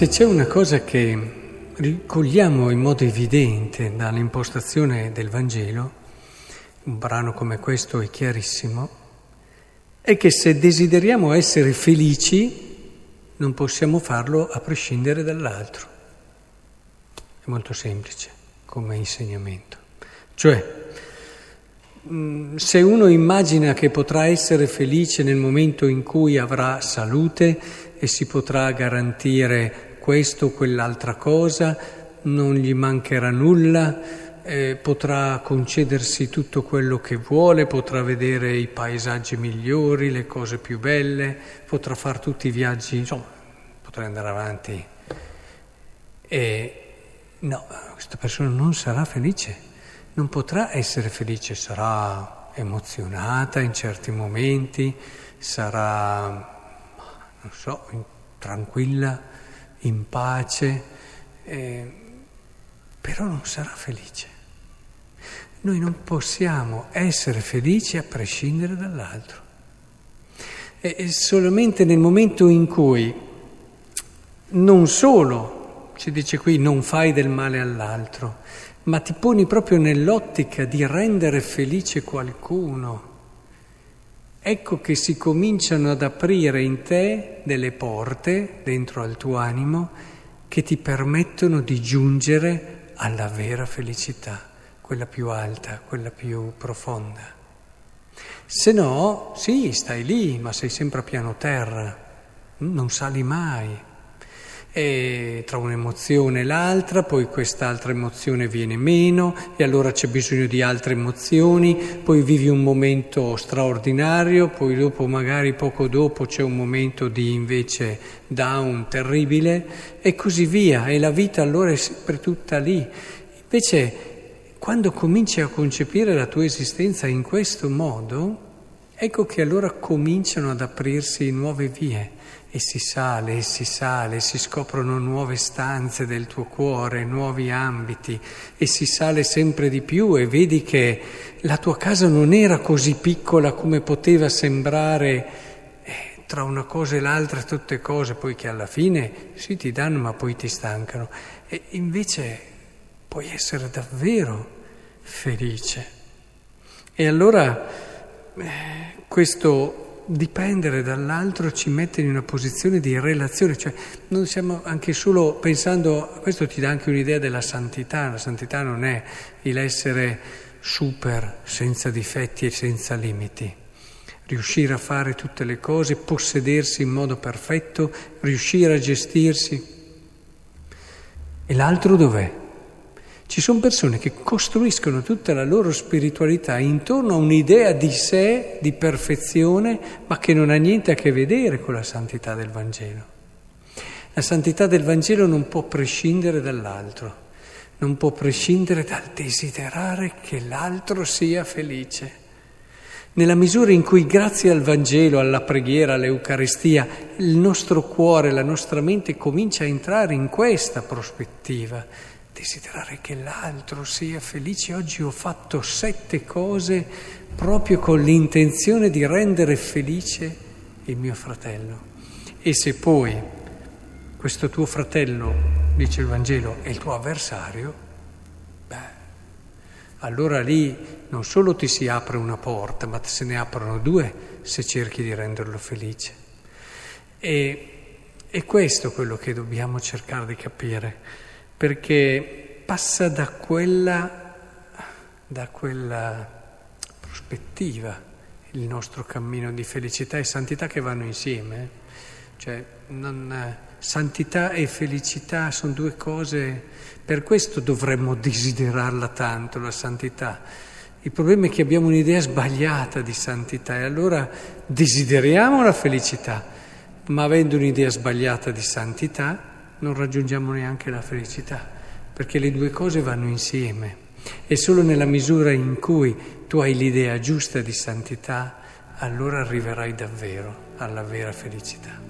Se c'è una cosa che ricogliamo in modo evidente dall'impostazione del Vangelo, un brano come questo è chiarissimo, è che se desideriamo essere felici non possiamo farlo a prescindere dall'altro. È molto semplice come insegnamento. Cioè, mm, se uno immagina che potrà essere felice nel momento in cui avrà salute e si potrà garantire questo o quell'altra cosa, non gli mancherà nulla, eh, potrà concedersi tutto quello che vuole, potrà vedere i paesaggi migliori, le cose più belle, potrà fare tutti i viaggi, insomma, potrà andare avanti. E no, questa persona non sarà felice, non potrà essere felice, sarà emozionata in certi momenti, sarà non so, tranquilla, in pace, eh, però non sarà felice. Noi non possiamo essere felici a prescindere dall'altro. E, e solamente nel momento in cui non solo, ci dice qui, non fai del male all'altro, ma ti poni proprio nell'ottica di rendere felice qualcuno, Ecco che si cominciano ad aprire in te delle porte dentro al tuo animo che ti permettono di giungere alla vera felicità, quella più alta, quella più profonda. Se no, sì, stai lì, ma sei sempre a piano terra, non sali mai e tra un'emozione e l'altra, poi quest'altra emozione viene meno e allora c'è bisogno di altre emozioni, poi vivi un momento straordinario, poi dopo magari poco dopo c'è un momento di invece down terribile e così via e la vita allora è sempre tutta lì. Invece quando cominci a concepire la tua esistenza in questo modo, ecco che allora cominciano ad aprirsi nuove vie e si sale e si sale, si scoprono nuove stanze del tuo cuore, nuovi ambiti e si sale sempre di più e vedi che la tua casa non era così piccola come poteva sembrare eh, tra una cosa e l'altra tutte cose, poi che alla fine sì ti danno ma poi ti stancano e invece puoi essere davvero felice. E allora questo dipendere dall'altro ci mette in una posizione di relazione, cioè non siamo anche solo pensando, questo ti dà anche un'idea della santità, la santità non è l'essere super, senza difetti e senza limiti, riuscire a fare tutte le cose, possedersi in modo perfetto, riuscire a gestirsi. E l'altro dov'è? Ci sono persone che costruiscono tutta la loro spiritualità intorno a un'idea di sé, di perfezione, ma che non ha niente a che vedere con la santità del Vangelo. La santità del Vangelo non può prescindere dall'altro, non può prescindere dal desiderare che l'altro sia felice. Nella misura in cui grazie al Vangelo, alla preghiera, all'Eucaristia, il nostro cuore, la nostra mente comincia a entrare in questa prospettiva, desiderare che l'altro sia felice. Oggi ho fatto sette cose proprio con l'intenzione di rendere felice il mio fratello. E se poi questo tuo fratello, dice il Vangelo, è il tuo avversario, beh, allora lì non solo ti si apre una porta, ma se ne aprono due se cerchi di renderlo felice. E è questo quello che dobbiamo cercare di capire perché passa da quella, da quella prospettiva il nostro cammino di felicità e santità che vanno insieme. Cioè, non, santità e felicità sono due cose, per questo dovremmo desiderarla tanto, la santità. Il problema è che abbiamo un'idea sbagliata di santità e allora desideriamo la felicità, ma avendo un'idea sbagliata di santità non raggiungiamo neanche la felicità, perché le due cose vanno insieme e solo nella misura in cui tu hai l'idea giusta di santità, allora arriverai davvero alla vera felicità.